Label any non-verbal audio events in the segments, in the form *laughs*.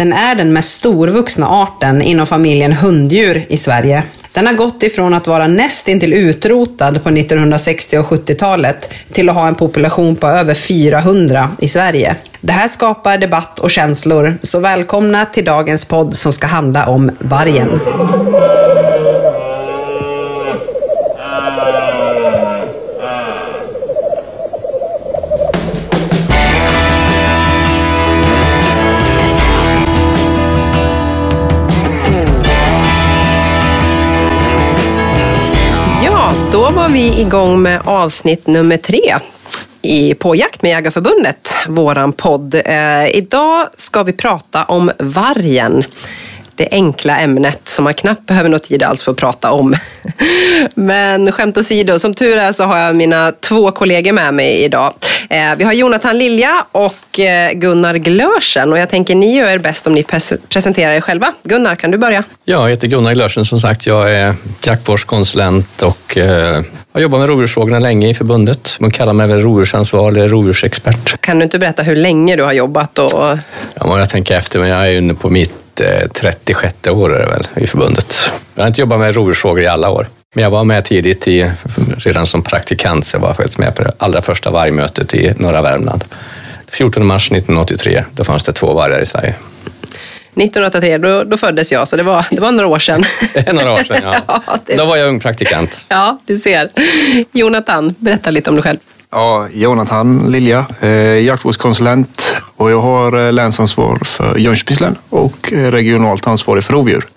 Den är den mest storvuxna arten inom familjen hunddjur i Sverige. Den har gått ifrån att vara nästintill utrotad på 1960 och 70-talet till att ha en population på över 400 i Sverige. Det här skapar debatt och känslor, så välkomna till dagens podd som ska handla om vargen. Vi igång med avsnitt nummer tre i På jakt med Jägarförbundet, våran podd. Eh, idag ska vi prata om vargen. Det enkla ämnet som man knappt behöver något tid alls för att prata om. *laughs* Men skämt åsido, som tur är så har jag mina två kollegor med mig idag. Eh, vi har Jonathan Lilja och eh, Gunnar Glörsen och jag tänker ni gör er bäst om ni presenterar er själva. Gunnar, kan du börja? Ja, jag heter Gunnar Glörsen som sagt. Jag är jaktvårdskonsulent och eh, har jobbat med rovdjursfrågorna länge i förbundet. Man kallar mig väl rovdjursansvarig eller rovdjursexpert. Kan du inte berätta hur länge du har jobbat? Och... Ja, jag tänker efter, men jag är inne på mitt 36 år är det väl i förbundet. Jag har inte jobbat med rovdjursfrågor i alla år. Men jag var med tidigt, i, redan som praktikant, så jag var faktiskt med på det allra första vargmötet i norra Värmland. 14 mars 1983, då fanns det två vargar i Sverige. 1983, då, då föddes jag, så det var, det var några år sedan. *laughs* Det är några år sedan, ja. *laughs* ja det... Då var jag ung praktikant. Ja, du ser. Jonathan, berätta lite om dig själv. Ja, Jonathan Lilja, eh, jaktvårdskonsulent och jag har eh, länsansvar för Jönköpings län och eh, regionalt ansvarig för rovdjur.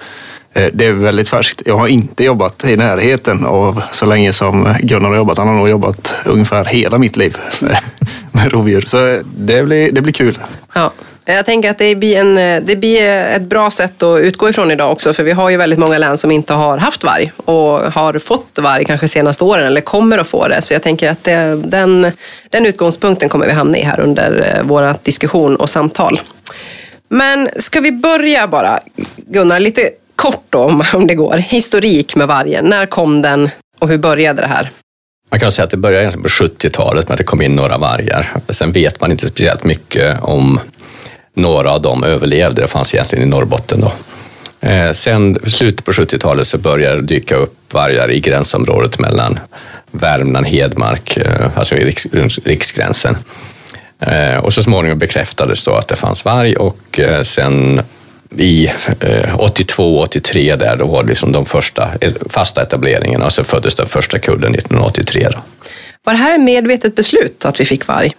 Eh, det är väldigt färskt. Jag har inte jobbat i närheten av så länge som Gunnar har jobbat. Han har nog jobbat ungefär hela mitt liv *laughs* med rovdjur. Så det blir, det blir kul. Ja. Jag tänker att det blir, en, eh, det blir ett bra sätt att utgå ifrån idag också, för vi har ju väldigt många län som inte har haft varg och har fått varg kanske senaste åren eller kommer att få det. Så jag tänker att det, den, den utgångspunkten kommer vi hamna i här under vår våra diskussion och samtal. Men ska vi börja bara, Gunnar, lite kort då, om det går, historik med vargen. När kom den och hur började det här? Man kan säga att det började på 70-talet med att det kom in några vargar. Sen vet man inte speciellt mycket om några av dem överlevde. Det fanns egentligen i Norrbotten då. Eh, sen slutet på 70-talet så började det dyka upp vargar i gränsområdet mellan Värmland, Hedmark, eh, alltså i riks, riksgränsen. Eh, och så småningom bekräftades då att det fanns varg och sen i 82, 83 där, då var det liksom de första fasta etableringarna och så föddes den första kullen 1983. Då. Var det här ett medvetet beslut att vi fick varg?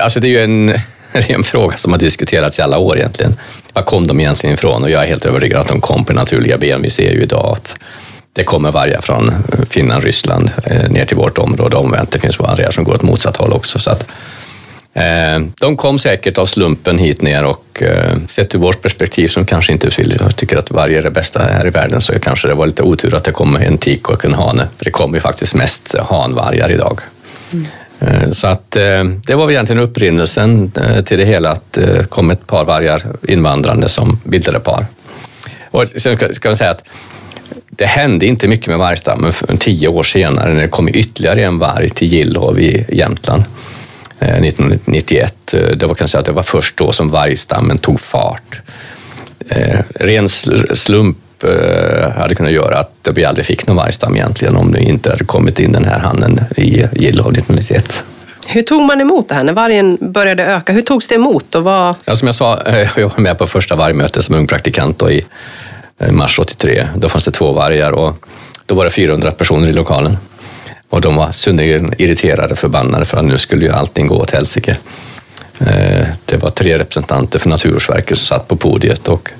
Alltså det är ju en *laughs* det är en fråga som har diskuterats i alla år egentligen. Var kom de egentligen ifrån? Och jag är helt övertygad att de kom på naturliga ben. Vi ser ju idag att det kommer vargar från Finland, Ryssland eh, ner till vårt område omvänt. Det finns vargar som går åt motsatt håll också. Så att, eh, de kom säkert av slumpen hit ner och eh, sett ur vårt perspektiv som kanske inte tycker att varje är det bästa här i världen så kanske det var lite otur att det kom en tik och en hane. För det kommer ju faktiskt mest hanvargar idag. Mm. Eh, så att eh, det var väl egentligen upprinnelsen eh, till det hela, att det kom ett par vargar invandrande som bildade par. Och sen ska man säga att det hände inte mycket med vargstammen för tio år senare när det kom ytterligare en varg till Gillhov i Jämtland 1991. Det var kanske att det var först då som vargstammen tog fart. Ren slump hade kunnat göra att vi aldrig fick någon vargstam egentligen om det inte hade kommit in den här hannen i Gillhov 1991. Hur tog man emot det här när vargen började öka? Hur togs det emot? Och vad... ja, som jag sa, *laughs* jag var med på första vargmötet som ung praktikant i mars 83. Då fanns det två vargar och då var det 400 personer i lokalen. Och de var synnerligen irriterade, förbannade för att nu skulle ju allting gå åt helsike. Eh, det var tre representanter för Naturvårdsverket som satt på podiet och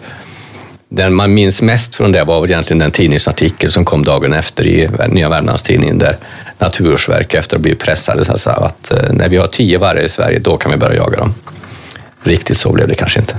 den man minns mest från det var egentligen den tidningsartikel som kom dagen efter i Nya Värmlandstidningen där Naturvårdsverket efter att ha blivit pressade sa att eh, när vi har tio vargar i Sverige, då kan vi börja jaga dem. Riktigt så blev det kanske inte.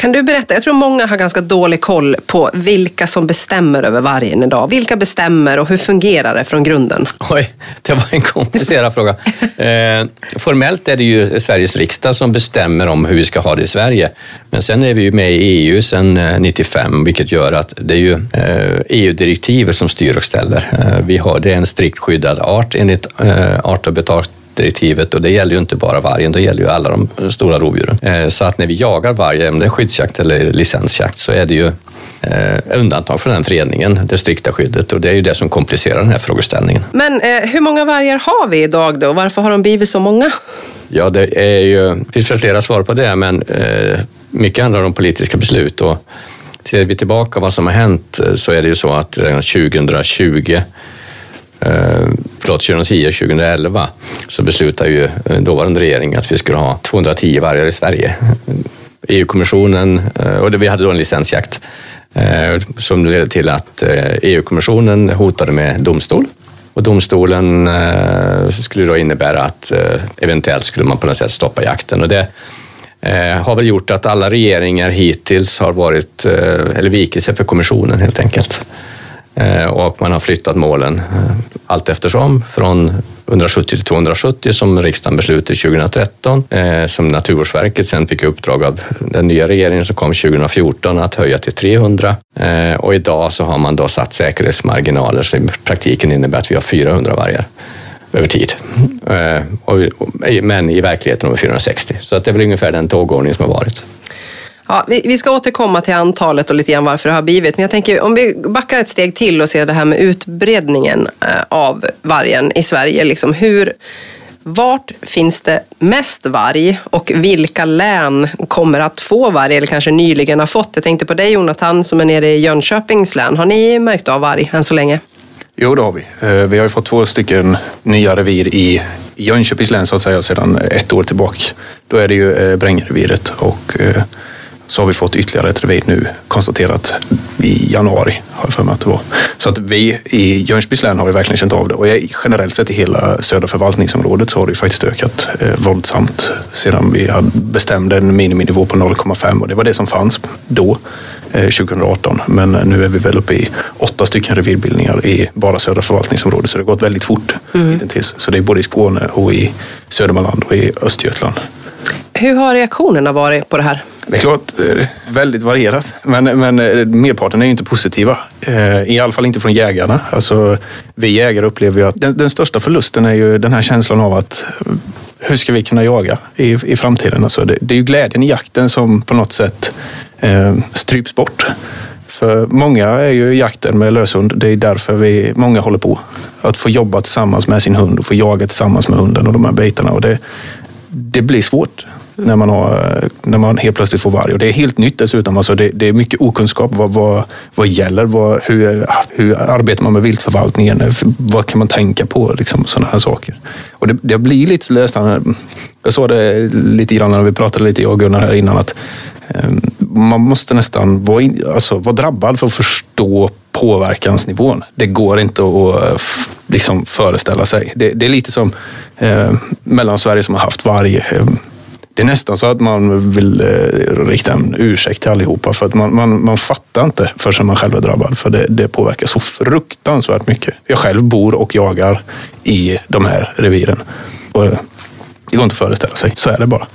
Kan du berätta, jag tror många har ganska dålig koll på vilka som bestämmer över vargen idag. Vilka bestämmer och hur fungerar det från grunden? Oj, det var en komplicerad *laughs* fråga. Eh, formellt är det ju Sveriges riksdag som bestämmer om hur vi ska ha det i Sverige. Men sen är vi ju med i EU sedan 95, eh, vilket gör att det är ju eh, EU-direktivet som styr och ställer. Eh, vi har, det är en strikt skyddad art enligt eh, art och jaktdirektivet och det gäller ju inte bara vargen, det gäller ju alla de stora rovdjuren. Eh, så att när vi jagar varg, om det är skyddsjakt eller licensjakt, så är det ju eh, undantag från den fredningen, det strikta skyddet och det är ju det som komplicerar den här frågeställningen. Men eh, hur många vargar har vi idag då? Varför har de blivit så många? Ja, det är ju, finns flera svar på det, men eh, mycket handlar om politiska beslut och ser vi tillbaka vad som har hänt så är det ju så att redan 2020 eh, förlåt, 2010 och 2011 så beslutade ju eh, dåvarande regering att vi skulle ha 210 vargar i Sverige. EU-kommissionen, eh, och vi hade då en licensjakt eh, som ledde till att e EU-kommissionen hotade med domstol. Och domstolen skulle då innebära att eventuellt skulle man på något sätt stoppa jakten. Och det har väl gjort att alla regeringar hittills har varit, eller vikit sig för kommissionen helt enkelt. Eh, och man har flyttat målen eh, allt eftersom från 170 till 270 som riksdagen beslutade 2013, eh, som Naturvårdsverket sen fick uppdrag av den nya regeringen som kom 2014 att höja till 300 och idag så har man då satt säkerhetsmarginaler som i praktiken innebär att vi har 400 vargar över tid. Men i verkligheten har vi 460, så att det är väl ungefär den tågordning som har varit. Ja, vi, vi, ska återkomma till antalet och lite grann varför det har blivit. Men jag tänker om vi backar ett steg till och ser det här med utbredningen eh, av vargen i Sverige. Liksom hur, vart finns det mest varg och vilka län kommer att få varg eller kanske nyligen har fått? Jag tänkte på dig Jonathan som är nere i Jönköpings län. Har ni märkt av varg än så länge? Jo, det har vi. Eh, vi har ju fått två stycken nya revir i Jönköpings län så att säga sedan ett år tillbaka. Då är det ju eh, Brängereviret och så har vi fått ytterligare ett revir nu konstaterat i januari, har jag för mig att det var. Så att vi i Jönköpings län har vi verkligen känt av det och generellt sett i hela södra förvaltningsområdet så har det faktiskt ökat eh, våldsamt sedan vi bestämde en miniminivå på 0,5 och det var det som fanns då. 2018. Eh, Men nu är vi väl uppe i åtta stycken revirbildningar i bara södra förvaltningsområdet. Så det har gått väldigt fort mm. Så det är både i Skåne och i Södermanland och i Östergötland. Hur har reaktionerna varit på det här? Det är klart, eh, väldigt varierat. Men, men eh, merparten är inte positiva. Eh, I alla fall inte från jägarna. Alltså, vi jägare upplever ju att den, den största förlusten är ju den här känslan av att hur ska vi kunna jaga i, i framtiden? Alltså, det, det är ju glädjen i jakten som på något sätt eh, stryps bort. För många är ju jakten med löshund, det är därför vi, många håller på. Att få jobba tillsammans med sin hund och få jaga tillsammans med hunden och de här bitarna. Och det, det blir svårt när man, har, när man helt plötsligt får varg. Och det är helt nytt dessutom. Alltså det, det är mycket okunskap. Vad, vad, vad gäller? Vad, hur, hur arbetar man med viltförvaltningen? Vad kan man tänka på? Liksom, sådana här saker. Och det, det blir lite nästan... Jag sa det lite grann när vi pratade lite, jag och Gunnar här innan, att ehm, man måste nästan vara, in, alltså, vara drabbad för att förstå påverkansnivån. Det går inte att eh, liksom, föreställa sig. Det, det är lite som eh, Mellansverige som har haft varg. Eh, det är nästan så att man vill eh, rikta en ursäkt till allihopa för att man, man, man fattar inte förrän man själv är drabbad. För det, det påverkar så fruktansvärt mycket. Jag själv bor och jagar i de här reviren. Och eh, det går inte att föreställa sig. Så är det bara.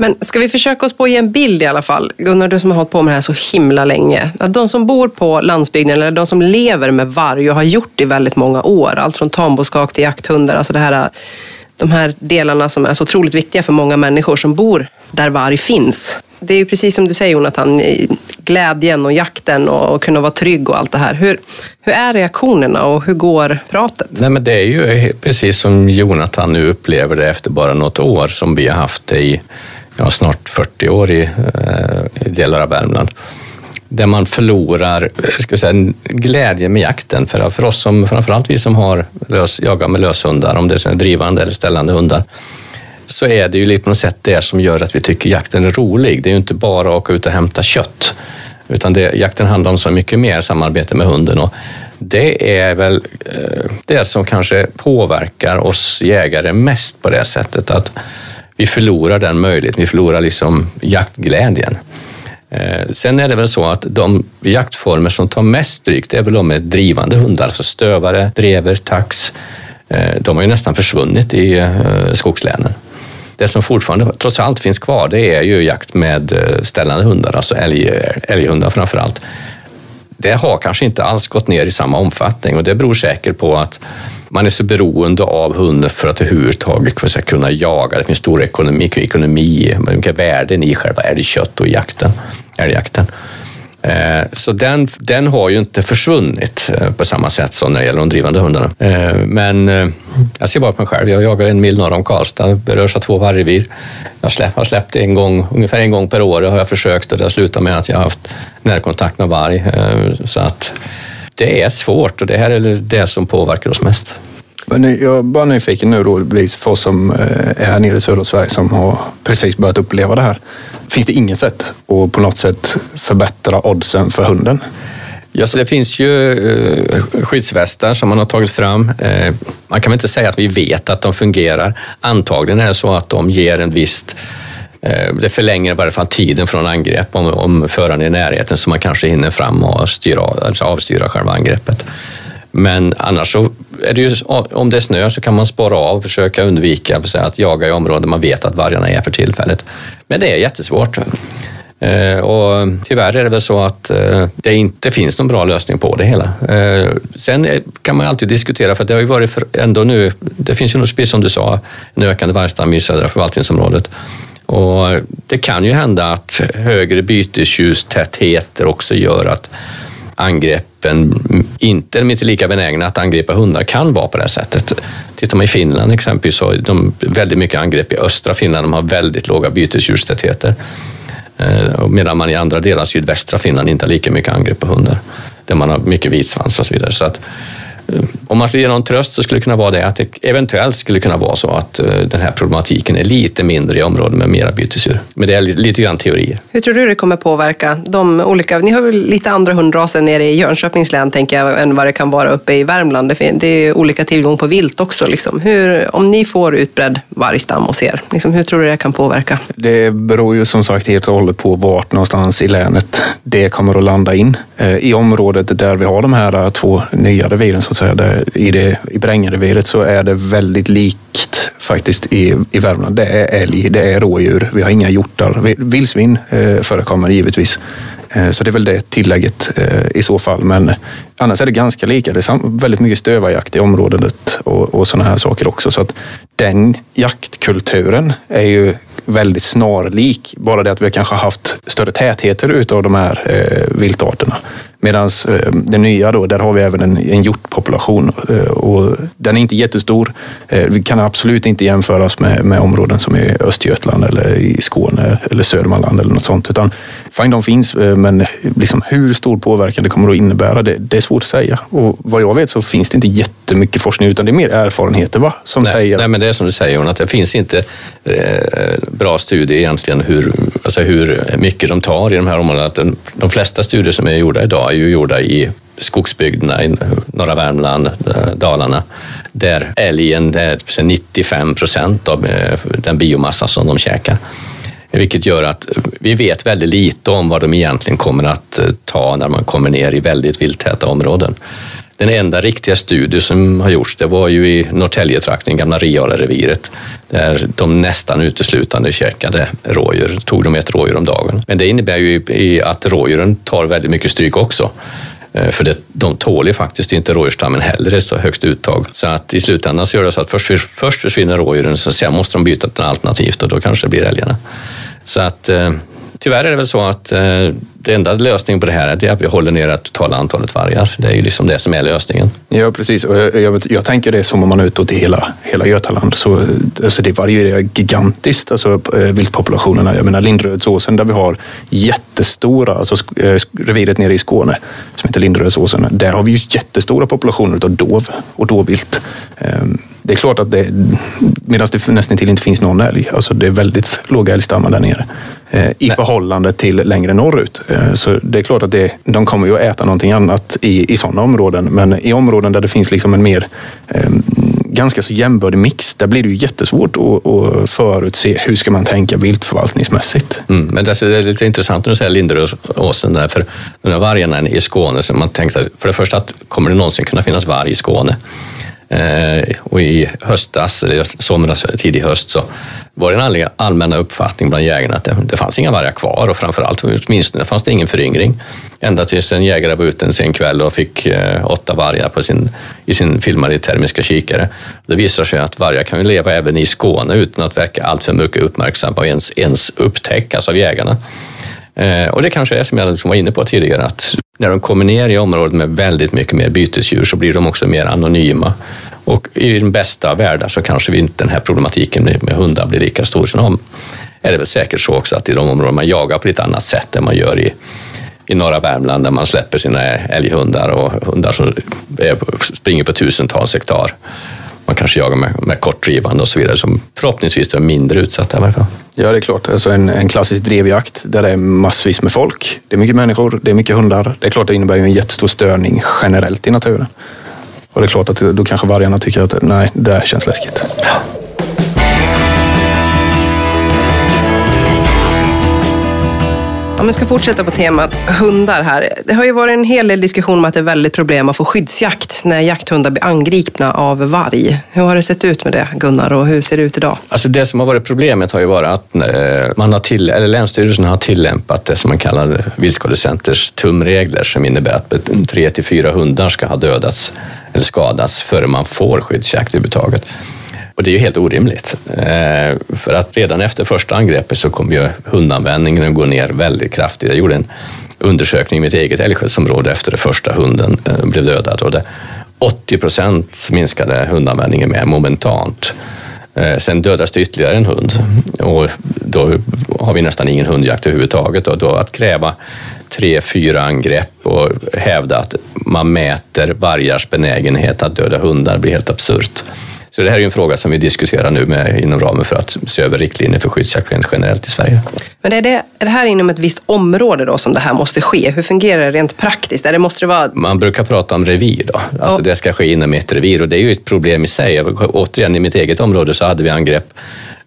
Men ska vi försöka oss på att ge en bild i alla fall? Gunnar, du som har hållit på med det här så himla länge. Att de som bor på landsbygden, eller de som lever med varg och har gjort det i väldigt många år, allt från tamboskak till jakthundar, alltså det här de här delarna som är så otroligt viktiga för många människor som bor där varg finns. Det är ju precis som du säger Jonathan, glädjen och jakten och kunna vara trygg och allt det här. Hur, hur är reaktionerna och hur går pratet? Nej, men det är ju precis som Jonathan nu upplever det efter bara något år som vi har haft det i ja, snart 40 år i, eh, i delar av Värmland där man förlorar eh, ska säga, glädje med jakten. För, för oss, som, framförallt vi som har lös, jagar med löshundar, om det är drivande eller ställande hundar, så är det ju lite på något sätt det som gör att vi tycker jakten är rolig. Det är ju inte bara att åka ut och hämta kött, utan det, jakten handlar om så mycket mer samarbete med hunden. Och det är väl eh, det som kanske påverkar oss jägare mest på det sättet att vi förlorar den möjligheten, vi förlorar liksom jaktglädjen. Eh, sen är det väl så att de jaktformer som tar mest stryk, det är väl de med drivande hundar, alltså stövare, drever, tax. Eh, de har ju nästan försvunnit i eh, skogslänen. Det som fortfarande trots allt finns kvar, det är ju jakt med ställande hundar, alltså älg, älghundar framför allt det har kanske inte alls gått ner i samma omfattning och det beror säkert på att man är så beroende av hunden för att överhuvudtaget kunna jaga. Det finns stor ekonomi, ekonomi mycket värden i själva älgkött och jakten, älgjakten. Eh, så den, den har ju inte försvunnit eh, på samma sätt som när det gäller de drivande hundarna. Eh, men jag ser bara på mig själv. Jag jagar en mil norr om Karlstad, berörs av två vargrevir. Jag släpp, har släppt en gång, ungefär en gång per år har jag försökt och det har slutat med att jag har haft närkontakt med varg. Så att det är svårt och det här är det som påverkar oss mest. Jag är bara nyfiken nu då, för oss som är här nere i södra Sverige som har precis börjat uppleva det här. Finns det inget sätt att på något sätt förbättra oddsen för hunden? Ja, så det finns ju eh, skyddsvästar som man har tagit fram. Eh, man kan väl inte säga att vi vet att de fungerar. Antagligen är det så att de ger en visst eh, det förlänger i varje fall tiden från angrepp om, om föraren är i närheten så man kanske hinner fram och styra, alltså avstyra själva angreppet. Men annars så är det ju, om det är snö så kan man spara av och försöka undvika att jaga i områden man vet att vargarna är för tillfället. Men det är jättesvårt. Eh, och tyvärr är det väl så att eh, det inte finns någon bra lösning på det hela. Eh, sen kan man alltid diskutera, för det har ju varit ändå nu, det finns ju nog, precis som du sa, en ökande vargstam i södra förvaltningsområdet. Och det kan ju hända att högre bytesljustätheter också gör att angreppen inte, de är inte lika benägna att angripa hundar kan vara på det här sättet. Tittar man i Finland exempelvis så är de väldigt mycket angrepp i östra Finland. De har väldigt låga bytesdjurstätheter. Eh, medan man i andra delar av sydvästra Finland inte har lika mycket angrepp på hundar. Där man har mycket vitsvans och så vidare. Så att om man skulle ge någon tröst så skulle det kunna vara det att det eventuellt skulle kunna vara så att eh, den här problematiken är lite mindre i områden med mera bytesdjur. Men det är lite grann teorier. Hur tror du det kommer påverka de olika, ni har väl lite andra hundraser nere i Jönköpings län tänker jag än vad det kan vara uppe i Värmland. Det är olika tillgång på vilt också. Liksom. Hur, om ni får utbredd vargstam hos er, liksom, hur tror du det kan påverka? Det beror ju som sagt helt och hållet på vart någonstans i länet det kommer att landa in. Eh, I området där vi har de här två nya reviren så att säga, Det, i, det, i Brängereviret så är det väldigt likt faktiskt i, i Värmland. Det är älg, det är rådjur, vi har inga hjortar. Vildsvin eh, förekommer givetvis. Eh, så det är väl det tillägget eh, i så fall. Men annars är det ganska lika. Det är väldigt mycket stövarjakt i området och, och sådana här saker också. Så att den jaktkulturen är ju väldigt snarlik. Bara det att vi kanske haft större tätheter utav de här eh, viltarterna. Medan eh, det nya då, där har vi även en, en hjortpopulation eh, och den är inte jättestor. Eh, vi kan absolut inte jämföras med, med områden som i Östergötland eller i Skåne eller Södermanland eller något sånt. Utan fine, de finns, men liksom hur stor påverkan det kommer att innebära, det, det, är svårt att säga. Och vad jag vet så finns det inte jättemycket forskning, utan det är mer erfarenheter va? som nej, säger... Nej, men det är som du säger, att det finns inte eh, bra studier egentligen hur, alltså hur mycket de tar i de här områdena. De, de flesta studier som är gjorda idag är ju gjorda i skogsbygderna i norra Värmland, eh, Dalarna, där älgen är 95 procent av eh, den biomassa som de käkar. Vilket gör att vi vet väldigt lite om vad de egentligen kommer att eh, ta när man kommer ner i väldigt vilttäta områden. Den enda riktiga studie som har gjorts det var ju i Norrtäljetrakten, gamla Riala-reviret, där de nästan uteslutande käkade rådjur, tog de ett rådjur om dagen. Men det innebär ju att rådjuren tar väldigt mycket stryk också. Eh, för det, de tål ju faktiskt inte rådjursstammen heller ett så högt uttag. Så att i slutändan så gör det så att först, först försvinner rådjuren, så sen måste de byta till alternativt och då kanske det blir älgarna. Så att eh, tyvärr är det väl så att eh, det enda lösningen på det här är att vi håller ner det totala antalet vargar. Det är ju liksom det som är lösningen. Ja, precis. Och jag, jag, jag tänker det som om man är utåt i hela, hela Götaland. Så, alltså det varierar gigantiskt, alltså eh, viltpopulationerna. Jag menar Lindrödsåsen där vi har jättestora, alltså eh, reviret nere i Skåne som heter Lindrödsåsen. Där har vi ju jättestora populationer av dov och dovvilt. Ehm, det är klart att det, medan det nästan till inte finns någon älg, alltså det är väldigt låga älgstammar där nere i Nej. förhållande till längre norrut. Eh, så det är klart att det, de kommer ju att äta någonting annat i, i sådana områden. Men i områden där det finns liksom en mer eh, ganska så jämbördig mix, där blir det ju jättesvårt att, att förutse hur ska man tänka viltförvaltningsmässigt. Mm, men det är lite intressant när du säger Linderödsåsen där, för de här vargarna i Skåne, så man tänkte för det första att kommer det någonsin kunna finnas varg i Skåne? Eh, och i höstas, eller somras, tidig höst, så var det en allmänna uppfattning bland jägarna att det, det fanns inga vargar kvar och framförallt åtminstone fanns det ingen föryngring. Ända tills en jägare var ute en sen kväll och fick eh, åtta vargar på sin, i sin filmade termiska kikare. Det visar sig att vargar kan leva även i Skåne utan att verka alltför mycket uppmärksamma och ens, ens upptäckas av jägarna. Eh, och det kanske är som jag liksom var inne på tidigare, att när de kommer ner i området med väldigt mycket mer bytesdjur så blir de också mer anonyma. Och i den bästa av världar så kanske inte den här problematiken med, med hundar blir lika stor. Sen är det väl säkert så också att i de områden man jagar på ett annat sätt än man gör i, i norra Värmland där man släpper sina älghundar och hundar som är, springer på tusentals hektar man kanske jagar med, med kortdrivande och så vidare som förhoppningsvis är mindre utsatta i alla fall. Ja, det är klart. Alltså en, en klassisk drevjakt där det är massvis med folk. Det är mycket människor, det är mycket hundar. Det är klart det innebär ju en jättestor störning generellt i naturen. Och det är klart att då kanske vargarna tycker att nej, det där känns läskigt. Om vi ska fortsätta på temat hundar här. Det har ju varit en hel del diskussion om att det är väldigt problem att få skyddsjakt när jakthundar blir angripna av varg. Hur har det sett ut med det Gunnar och hur ser det ut idag? Alltså det som har varit problemet har ju varit att eh, man har till, eller Länsstyrelsen har tillämpat det som man kallar Viltskadecenters tumregler som innebär att tre till fyra hundar ska ha dödats eller skadas före man får skyddsjakt överhuvudtaget. Och det är ju helt orimligt. Eh, för att redan efter första angreppet så kommer ju hundanvändningen att gå ner väldigt kraftigt. Jag gjorde en undersökning i mitt eget älgskötselområde efter det första hunden eh, blev dödad och det 80 procent minskade hundanvändningen med momentant. Eh, sen dödas det ytterligare en hund och då har vi nästan ingen hundjakt överhuvudtaget. Och då att kräva tre, fyra angrepp och hävda att man mäter vargars benägenhet att döda hundar blir helt absurt. Så det här är en fråga som vi diskuterar nu med, inom ramen för att se över riktlinjer för skyddsjakt generellt i Sverige. Men är det, är det här inom ett visst område då som det här måste ske? Hur fungerar det rent praktiskt? Är det, måste det vara... Man brukar prata om revir då. Alltså ja. Det ska ske inom ett revir och det är ju ett problem i sig. Återigen, i mitt eget område så hade vi angrepp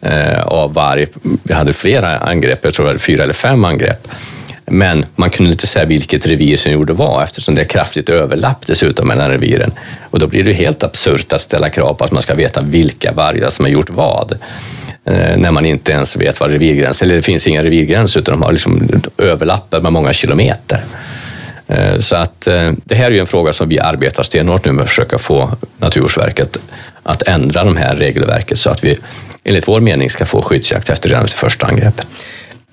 eh, av varg. Vi hade flera angrepp, jag tror det var fyra eller fem angrepp. Men man kunde inte säga vilket revir som gjorde vad eftersom det är kraftigt överlapp dessutom mellan reviren. Och då blir det helt absurt att ställa krav på att man ska veta vilka vargar som har gjort vad eh, när man inte ens vet vad revirgränsen, eller det finns inga revirgränser utan de har liksom överlappar med många kilometer. Eh, så att eh, det här är ju en fråga som vi arbetar stenhårt nu med att försöka få Naturvårdsverket att ändra de här regelverket så att vi enligt vår mening ska få skyddsjakt efter redan efter första angreppet.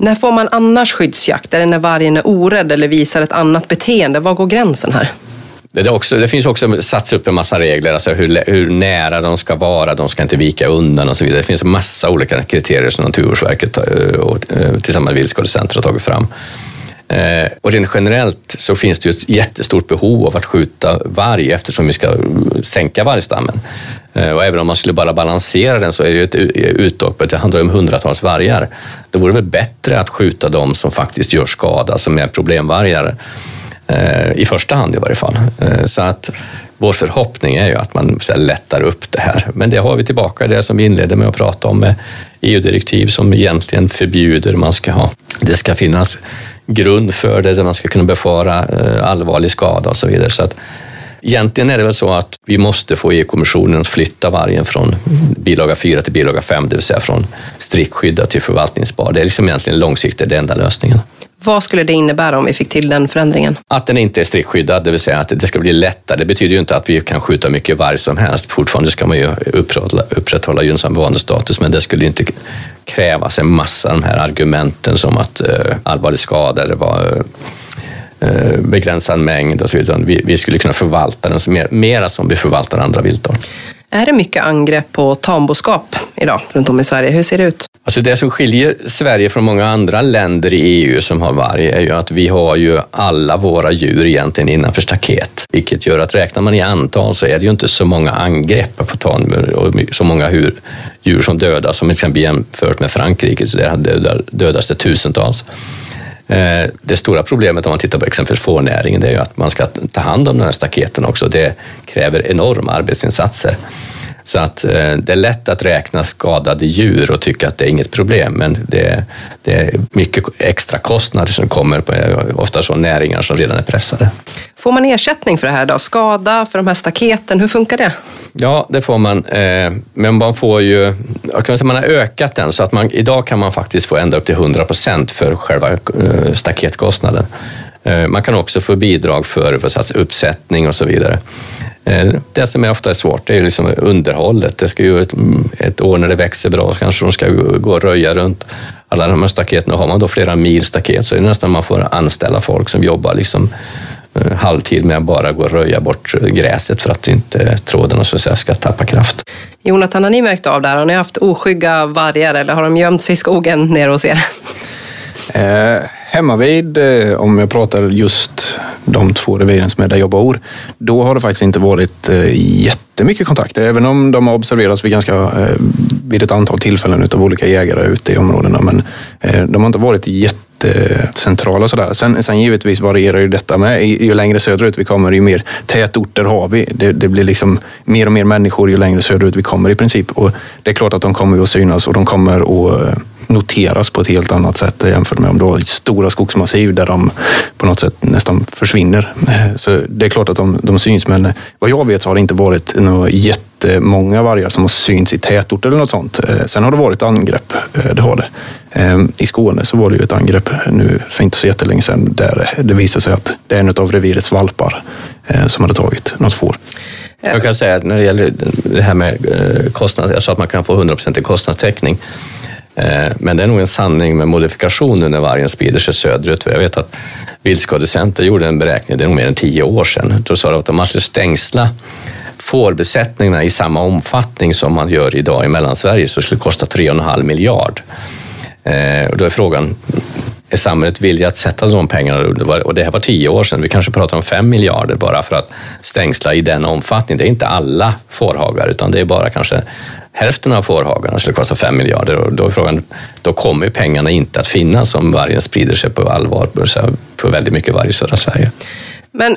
När får man annars skyddsjakt? Är det när vargen är orädd eller visar ett annat beteende? Var går gränsen här? Det, också, det, finns också satts upp en massa regler, alltså hur, hur, nära de ska vara, de ska inte vika undan och så vidare. Det finns en massa olika kriterier som Naturvårdsverket eh, och, och, tillsammans med Viltskadecenter har tagit fram. Eh, och rent generellt så finns det ju ett jättestort behov av att skjuta varg eftersom vi ska sänka vargstammen. Eh, och även om man skulle bara balansera den så är det ju ett utlopp, det handlar om hundratals vargar. Det vore väl bättre att skjuta de som faktiskt gör skada, som är problemvargar. Eh, I första hand i varje fall. Eh, så att vår förhoppning är ju att man lättar upp det här. Men det har vi tillbaka det som vi inledde med att prata om med EU-direktiv som egentligen förbjuder man ska ha. Det ska finnas grund för det, där man ska kunna befara eh, allvarlig skada och så vidare. Så att, egentligen är det väl så att vi måste få EU-kommissionen att flytta vargen från bilaga 4 till bilaga 5, det vill säga från strikt skyddad till förvaltningsbar. Det är liksom egentligen långsiktigt den enda lösningen. Vad skulle det innebära om vi fick till den förändringen? Att den inte är strikt skyddad, det vill säga att det ska bli lättare. Det betyder ju inte att vi kan skjuta mycket varg som helst. Fortfarande ska man ju upprätthålla, upprätthålla gynnsam bevarandestatus, men det skulle inte krävas en massa av de här argumenten som att eh, allvarlig skada eller var eh, eh, begränsad mängd och så vidare. Vi, vi skulle kunna förvalta den mer, mera som vi förvaltar andra viltarter. Är det mycket angrepp på tamboskap idag runt om i Sverige? Hur ser det ut? Alltså det som skiljer Sverige från många andra länder i EU som har varg är ju att vi har ju alla våra djur egentligen innanför staket, vilket gör att räknar man i antal så är det ju inte så många angrepp på tamdjur och så många djur som dödas som exempel jämfört med Frankrike, så där dödas det tusentals. Eh, det stora problemet om man tittar på exempelvis fårnäringen det är ju att man ska ta hand om de här staketen också. Det kräver enorma arbetsinsatser. Så att eh, det är lätt att räkna skadade djur och tycka att det är inget problem, men det, det är mycket extra kostnader som kommer på eh, ofta så näringar som redan är pressade. Får man ersättning för det här då? Skada för de här staketen, hur funkar det? Ja, det får man. Eh, men man får ju, jag kan säga, man har ökat den så att man, idag kan man faktiskt få ända upp till 100 procent för själva staketkostnaden. Man kan också få bidrag för, för uppsättning och så vidare. Eh, det som är ofta är svårt det är liksom underhållet. Det ska ju ett, ett år när det växer bra kanske de ska gå och röja runt alla de här staketen. Har man då flera mil staket så är det nästan man får anställa folk som jobbar liksom eh, halvtid med att bara gå och röja bort gräset för att inte tråden så att säga, ska tappa kraft. Jonathan, har ni märkt av det här? Har ni haft oskygga vargar eller har de gömt sig i skogen nere hos er? Eh, hemmavid, eh, om jag pratar just de två reviren som är där jag bor, då har det faktiskt inte varit eh, jättemycket kontakter. Även om de har observerats vid, ganska, eh, vid ett antal tillfällen av olika jägare ute i områdena. Men de har inte varit jättecentrala sådär. Sen, sen givetvis varierar ju detta med. Ju längre söderut vi kommer, ju mer tätorter har vi. Det, det, blir liksom mer och mer människor ju längre söderut vi kommer i princip. Och det är klart att de kommer att synas och de kommer att noteras på ett helt annat sätt jämfört med om du har stora skogsmassiv där de på något sätt nästan försvinner. Eh, så det är klart att de, de syns, men vad jag vet så har det inte varit några jättemånga vargar som har synts i tätort eller något sånt. Eh, sen har det varit angrepp, eh, det har det. I Skåne så var det ju ett angrepp nu för inte så jättelänge sedan där det visade sig att det är en av revirets valpar som hade tagit något får. Jag kan säga att när det gäller det här med kostnad, jag sa att man kan få 100% kostnadstäckning. Eh, men det är nog en sanning med modifikation nu när vargen sprider sig söderut. Jag vet att Viltskadecenter gjorde en beräkning, det är nog mer än tio år sedan. Då sa de att om man skulle stängsla fårbesättningarna i samma omfattning som man gör idag i Mellansverige så skulle det kosta 3,5 miljard. Eh, och då är frågan, är samhället villiga att sätta de pengarna? Och det här var tio år sedan. Vi kanske pratar om fem miljarder bara för att stängsla i den omfattningen. Det är inte alla fårhagar, utan det är bara kanske hälften av fårhagarna skulle kosta fem miljarder och då är frågan, då kommer pengarna inte att finnas om vargen sprider sig på allvar på väldigt mycket varg i södra Sverige. Men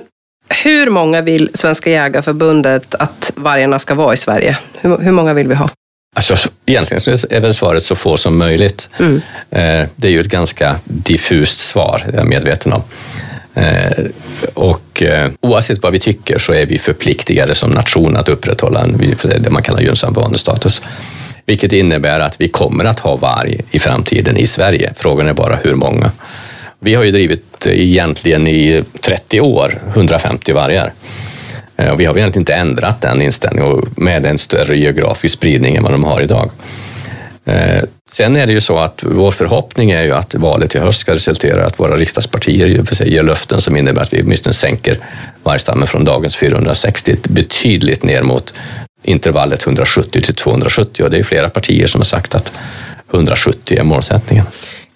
hur många vill Svenska Jägarförbundet att vargarna ska vara i Sverige? Hur, hur många vill vi ha? Alltså, egentligen är väl svaret så få som möjligt. Mm. Eh, det är ju ett ganska diffust svar, jag är medveten om. Eh, och eh, oavsett vad vi tycker så är vi förpliktigade som nation att upprätthålla en, det man kallar gynnsam bevarandestatus. Vilket innebär att vi kommer att ha varg i framtiden i Sverige. Frågan är bara hur många. Vi har ju drivit eh, egentligen i 30 år 150 vargar. Och vi har egentligen inte ändrat den inställningen med en större geografisk spridning än vad de har idag. Eh, sen är det ju så att vår förhoppning är ju att valet i höst ska resultera i att våra riksdagspartier ger löften som innebär att vi åtminstone sänker vargstammen från dagens 460 betydligt ner mot intervallet 170 till 270 och det är flera partier som har sagt att 170 är målsättningen.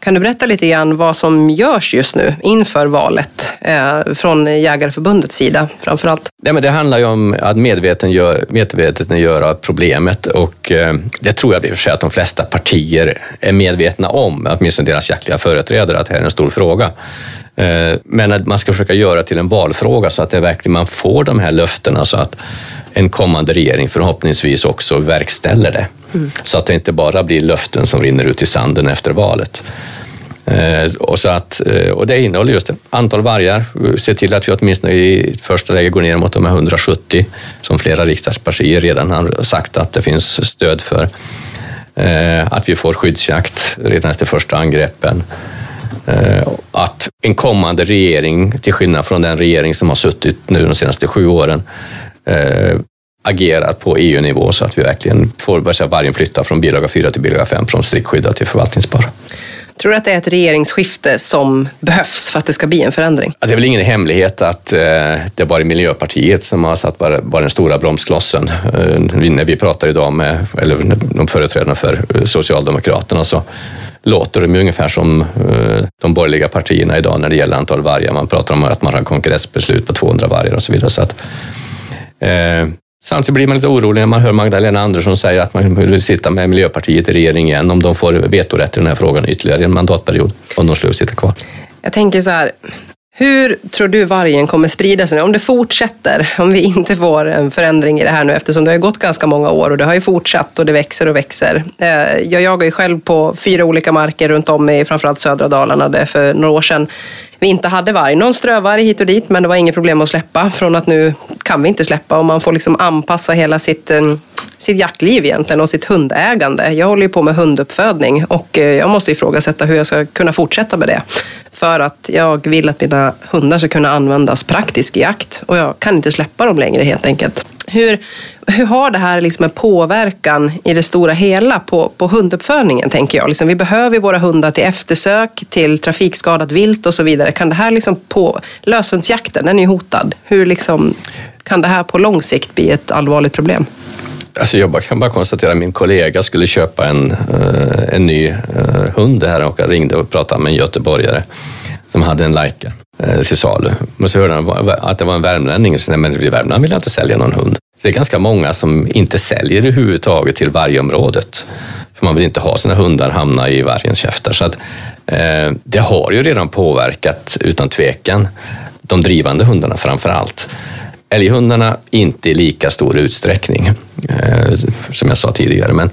Kan du berätta lite grann vad som görs just nu inför valet eh, från Jägareförbundets sida framför allt? Nej, men det handlar ju om att medvetengöra medvetengöra problemet och eh, det tror jag i och för sig att de flesta partier är medvetna om, åtminstone deras jaktliga företrädare, att det här är en stor fråga. Eh, men att man ska försöka göra till en valfråga så att det verkligen man får de här löftena så att en kommande regering förhoppningsvis också verkställer det. Mm. Så att det inte bara blir löften som rinner ut i sanden efter valet. Eh, och, så att, eh, och det innehåller just det, antal vargar, se till att vi åtminstone i första läget går ner mot de här 170 som flera riksdagspartier redan har sagt att det finns stöd för. Eh, att vi får skyddsjakt redan efter första angreppen. Att en kommande regering, till skillnad från den regering som har suttit nu de senaste sju åren, agerar på EU-nivå så att vi verkligen får vargen flytta från bilaga 4 till bilaga 5, från strikt skyddad till förvaltningsbar. Tror du att det är ett regeringsskifte som behövs för att det ska bli en förändring? Alltså, det är väl ingen hemlighet att eh, det var Miljöpartiet som har satt bara, bara den stora bromsklossen. Eh, när vi pratar idag med eller de företrädarna för eh, Socialdemokraterna så låter de ungefär som eh, de borgerliga partierna idag när det gäller antal vargar. Man pratar om att man har kongressbeslut på 200 vargar och så vidare. Så att, eh, Samtidigt blir man lite orolig när man hör Magdalena Andersson säga att man vill sitta med Miljöpartiet i regeringen igen om de får vetorätt i den här frågan ytterligare en mandatperiod, om de skulle sitta kvar. Jag tänker så här, hur tror du vargen kommer sprida sig? Om det fortsätter, om vi inte får en förändring i det här nu eftersom det har gått ganska många år och det har ju fortsatt och det växer och växer. Eh, jag jagar ju själv på fyra olika marker runt om i framförallt södra Dalarna där för några år sedan vi inte hade varg. Någon strövarg hit och dit, men det var inget problem att släppa. Från att nu kan vi inte släppa och man får liksom anpassa hela sitt, eh, sitt jaktliv egentligen och sitt hundägande. Jag håller ju på med hunduppfödning och eh, jag måste ifrågasätta hur jag ska kunna fortsätta med det. För att jag vill att mina hundar ska kunna användas praktiskt i jakt och jag kan inte släppa dem längre helt enkelt. Hur, hur har det här liksom en påverkan i det stora hela på, på hunduppfödningen, tänker jag? Liksom, vi behöver våra hundar till eftersök, till trafikskadat vilt och så vidare. Kan det här liksom på... Löshundsjakten, den är ju hotad. Hur liksom, kan det här på lång sikt bli ett allvarligt problem? Alltså jag kan bara konstatera att min kollega skulle köpa en, eh, en ny eh, hund här och jag ringde och pratade med en göteborgare som hade en Laika eh, till salu. Men så hörde han att det var en värmlänning. Så nej, men i Värmland vill jag inte sälja någon hund. Så det är ganska många som inte säljer överhuvudtaget till vargområdet. För man vill inte ha sina hundar hamna i vargens käftar. Så att, eh, det har ju redan påverkat, utan tvekan, de drivande hundarna framför allt. Älghundarna inte i lika stor utsträckning, eh, som jag sa tidigare. Men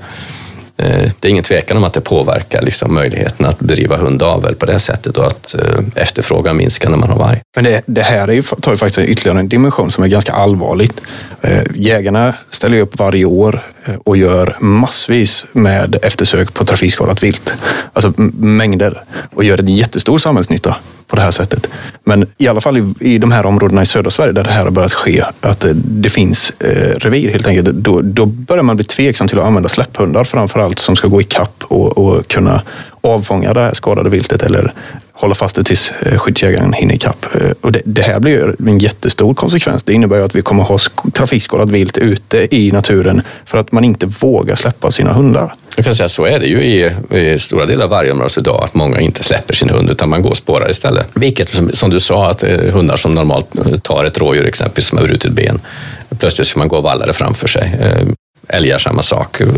Eh, det är ingen tvekan om att det påverkar liksom möjligheten att bedriva hundavel på det sättet och att eh, efterfrågan minskar när man har varg. Men det, det här är ju, tar ju faktiskt ytterligare en dimension som är ganska allvarligt. Eh, jägarna ställer upp varje år Eh, och gör massvis med eftersök på trafikskadat vilt. Alltså mängder. Och gör en jättestor samhällsnytta på det här sättet. Men i alla fall i, i de här områdena i södra Sverige där det här har börjat ske, att eh, det finns eh, revir helt enkelt, då, då börjar man bli tveksam till att använda släpphundar framför allt som ska gå i kapp och, och kunna avfånga det här skadade viltet eller hålla fast det tills eh, skyddsjägaren hinner ikapp. Eh, och det, det, här blir ju en jättestor konsekvens. Det innebär ju att vi kommer ha trafikskadat vilt ute i naturen för att man inte vågar släppa sina hundar. Jag kan säga så är det ju i, i stora delar av vargområdet idag, att många inte släpper sin hund utan man går och spårar istället. Vilket, som, som du sa, att eh, hundar som normalt tar ett rådjur exempelvis som har brutit ben, plötsligt ska man gå och valla det framför sig. Älgar samma sak. Eh,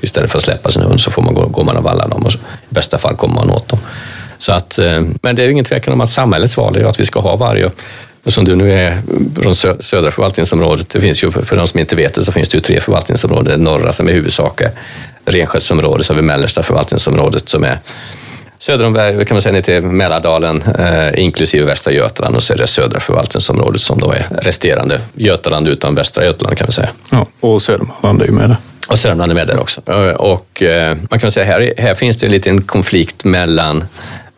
istället för att släppa sin hund så får man gå, går man och vallar dem och så, i bästa fall kommer man åt dem. Så att, eh, men det är ju ingen tvekan om att samhällets val är att vi ska ha varg. Och som du nu är från södra förvaltningsområdet, det finns ju, för de som inte vet det, så finns det ju tre förvaltningsområden. Norra som är huvudsak är renskötselområdet, så har vi mellersta förvaltningsområdet som är söder om kan man säga ner till Mälardalen, eh, inklusive Västra Götaland och så är det södra förvaltningsområdet som då är resterande Götaland utan Västra Götaland kan vi säga. Ja, och Södermanland är ju med där. Och Sörmland är med där också. Och eh, man kan säga här, här finns det en liten konflikt mellan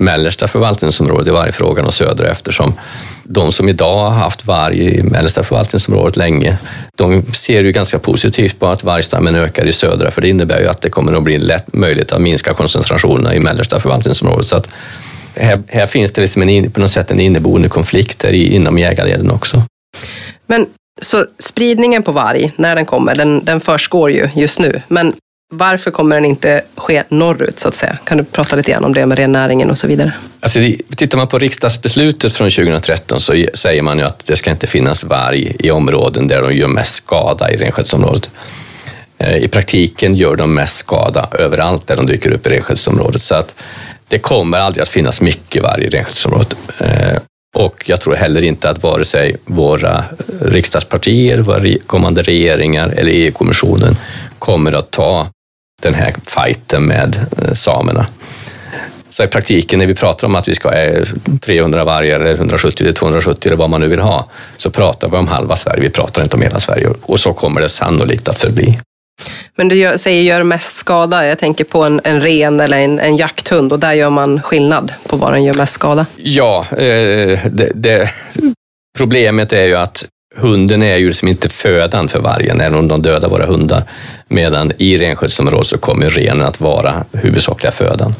mellersta förvaltningsområdet i vargfrågan och södra eftersom de som idag har haft varg i mellersta förvaltningsområdet länge, de ser ju ganska positivt på att vargstammen ökar i södra, för det innebär ju att det kommer att bli lätt möjligt att minska koncentrationerna i mellersta förvaltningsområdet. Så att här, här finns det liksom en, på något sätt en inneboende konflikt inom jägarleden också. Men så spridningen på varg, när den kommer, den, den försiggår ju just nu. Men varför kommer den inte ske norrut så att säga? Kan du prata lite grann om det med rennäringen och så vidare? Alltså, tittar man på riksdagsbeslutet från 2013 så säger man ju att det ska inte finnas varg i områden där de gör mest skada i renskötselområdet. Eh, I praktiken gör de mest skada överallt där de dyker upp i renskötselområdet. Så att det kommer aldrig att finnas mycket varg i renskötselområdet. Eh, och jag tror heller inte att vare sig våra riksdagspartier, våra kommande regeringar eller EU-kommissionen kommer att ta den här fighten med eh, samerna. Så i praktiken när vi pratar om att vi ska ha 300 vargar eller 170 eller 270 eller vad man nu vill ha, så pratar vi om halva Sverige, vi pratar inte om hela Sverige och så kommer det sannolikt att förbli. Men du gör, säger gör mest skada. Jag tänker på en, en ren eller en, en jakthund och där gör man skillnad på var den gör mest skada. Ja, eh, det, det, problemet är ju att hunden är ju liksom inte födan för vargen, även om de dödar våra hundar. Medan i renskötselområdet så kommer renen att vara huvudsakliga födan.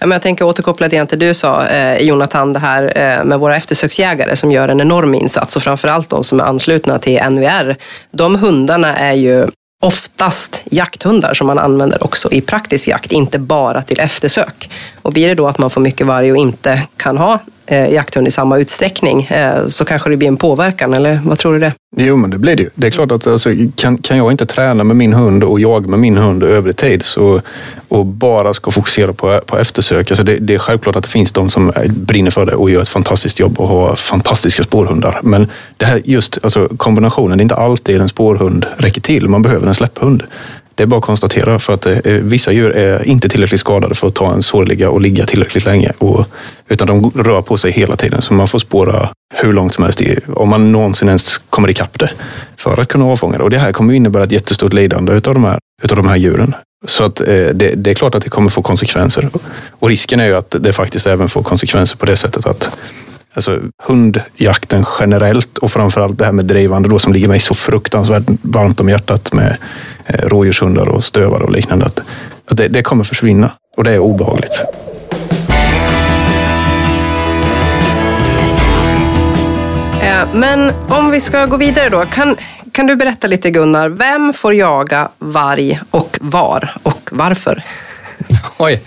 Men jag tänker återkoppla till det du sa, eh, Jonathan, det här eh, med våra eftersöksjägare som gör en enorm insats och framförallt de som är anslutna till NVR. De hundarna är ju oftast jakthundar som man använder också i praktisk jakt, inte bara till eftersök. Och blir det då att man får mycket varg och inte kan ha eh, jakthund i samma utsträckning eh, så kanske det blir en påverkan, eller vad tror du det? Jo, men det blir det ju. Det är klart att alltså, kan, kan jag inte träna med min hund och jaga med min hund övrig tid så, och bara ska fokusera på, på eftersök. Alltså det, det är självklart att det finns de som brinner för det och gör ett fantastiskt jobb och har fantastiska spårhundar. Men det här just alltså, kombinationen, det är inte alltid en spårhund räcker till. Man behöver en släpphund. Det är bara att konstatera för att eh, vissa djur är inte tillräckligt skadade för att ta en sårliga och ligga tillräckligt länge. Och, utan de rör på sig hela tiden så man får spåra hur långt som helst i, om man någonsin ens kommer ikapp det för att kunna avfånga det. Och det här kommer innebära ett jättestort lidande utav de här, utav de här djuren. Så att, eh, det, det, är klart att det kommer få konsekvenser. Och risken är ju att det faktiskt även får konsekvenser på det sättet att alltså, hundjakten generellt och framförallt det här med drivande då som ligger mig så fruktansvärt varmt om hjärtat med eh, rådjurshundar och stövare och liknande. Att, att det, det kommer försvinna och det är obehagligt. Eh, men om vi ska gå vidare då. Kan, kan du berätta lite Gunnar, vem får jaga varg och var och varför? Oj.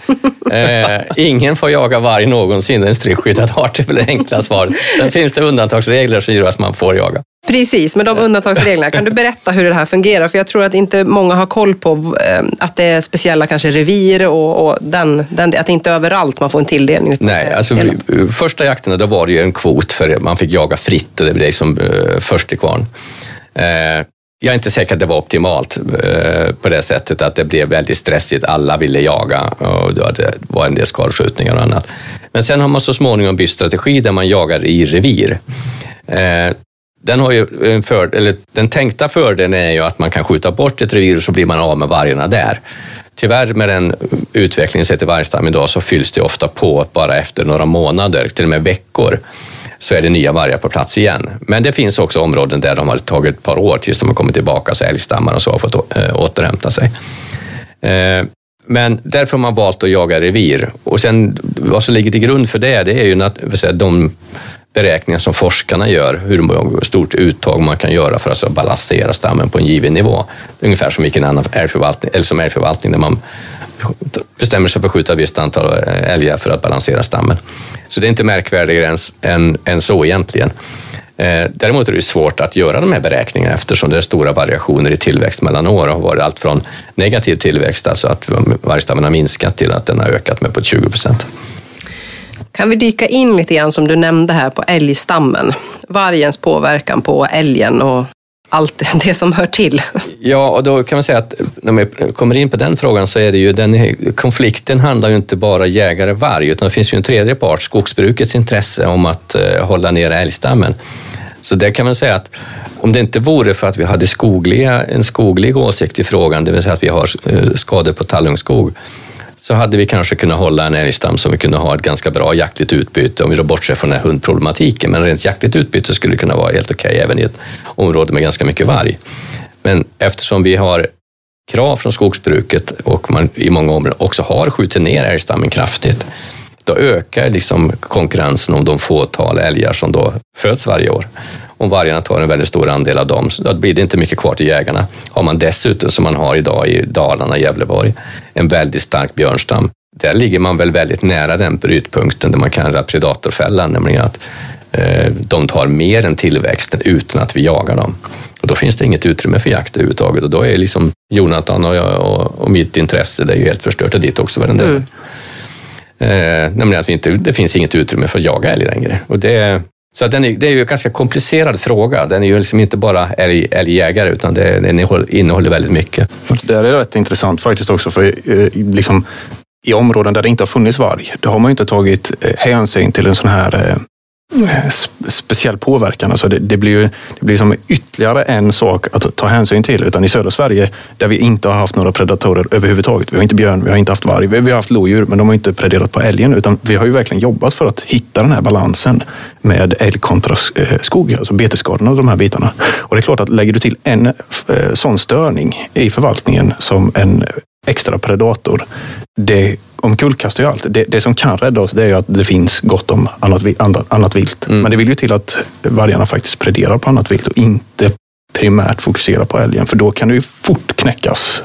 Eh, ingen får jaga varg någonsin. Det är en strikt skyddad art, det är väl det enkla svaret. Sen finns det undantagsregler som gör att man får jaga. Precis, med de undantagsreglerna. Kan du berätta hur det här fungerar? För jag tror att inte många har koll på eh, att det är speciella kanske revir och, och den, den, att det inte är överallt man får en tilldelning. Nej, alltså första jakterna då var det ju en kvot för man fick jaga fritt och det blev liksom uh, först till kvarn. Uh, jag är inte säker att det var optimalt eh, på det sättet att det blev väldigt stressigt. Alla ville jaga och det var en del skadskjutningar och annat. Men sen har man så småningom bytt strategi där man jagar i revir. Eh, den, har ju en för, eller den tänkta fördelen är ju att man kan skjuta bort ett revir och så blir man av med vargarna där. Tyvärr med den utvecklingen sett i vargstam idag så fylls det ofta på bara efter några månader, till och med veckor så är det nya vargar på plats igen. Men det finns också områden där de har tagit ett par år tills de har kommit tillbaka, så älgstammar och så har fått eh, återhämta sig. Eh, men därför har man valt att jaga revir. Och sen vad som ligger till grund för det, det är ju att, säga, de beräkningar som forskarna gör, hur stort uttag man kan göra för att balansera stammen på en given nivå. Ungefär som vilken annan älgförvaltning, eller som älgförvaltning där man bestämmer sig för att skjuta ett visst antal eh, älgar för att balansera stammen. Så det är inte märkvärdigare än, än, än så egentligen. Eh, däremot är det svårt att göra de här beräkningarna eftersom det är stora variationer i tillväxt mellan år och har varit allt från negativ tillväxt, alltså att vargstammen har minskat, till att den har ökat med på 20 procent. Kan vi dyka in lite grann som du nämnde här på älgstammen? Vargens påverkan på älgen och allt *laughs* det som hör till. Ja, och då kan man säga att när man kommer in på den frågan så är det ju den konflikten handlar ju inte bara jägare-varg, utan det finns ju en tredje part, skogsbrukets intresse om att eh, hålla ner älgstammen. Så det kan man säga att om det inte vore för att vi hade skogliga, en skoglig åsikt i frågan, det vill säga att vi har eh, skador på tallungskog, så hade vi kanske kunnat hålla en älgstam som vi kunde ha ett ganska bra jaktligt utbyte om vi då bortser från den här hundproblematiken. Men rent jaktligt utbyte skulle kunna vara helt okej okay, även i ett område med ganska mycket varg. Men eftersom vi har krav från skogsbruket och man i många områden också har skjutit ner älgstammen kraftigt, då ökar liksom konkurrensen om de fåtal älgar som då föds varje år. Om vargarna tar en väldigt stor andel av dem, då blir det inte mycket kvar till jägarna. Har man dessutom, som man har idag i Dalarna, Gävleborg, en väldigt stark björnstam, där ligger man väl väldigt nära den brytpunkten där man kan göra predatorfällan, nämligen att eh, de tar mer än tillväxten utan att vi jagar dem. Och då finns det inget utrymme för jakt överhuvudtaget och då är liksom Jonathan och, jag, och, och mitt intresse det är ju helt förstört och ditt också. Mm. Eh, nämligen att vi inte, det finns inget utrymme för att jaga älg längre. Och det, så att den är, det är ju en ganska komplicerad fråga. Den är ju liksom inte bara älg, älgjägare, utan det, den innehåller väldigt mycket. Det är rätt intressant faktiskt också, för eh, liksom, i områden där det inte har funnits varg, då har man ju inte tagit eh, hänsyn till en sån här eh, speciell påverkan. Alltså det, det, blir ju, det blir som ytterligare en sak att ta hänsyn till. Utan i södra Sverige, där vi inte har haft några predatorer överhuvudtaget. Vi har inte björn, vi har inte haft varg, vi har haft lodjur, men de har inte prederat på älgen. Utan vi har ju verkligen jobbat för att hitta den här balansen med älg kontra eh, skog, alltså betesskadorna och de här bitarna. Och det är klart att lägger du till en eh, sån störning i förvaltningen som en extra predator, det omkullkastar ju allt. Det, det, som kan rädda oss det är ju att det finns gott om annat, annat, vilt. Mm. Men det vill ju till att vargarna faktiskt prederar på annat vilt och inte primärt fokusera på älgen. För då kan det ju fort knäckas.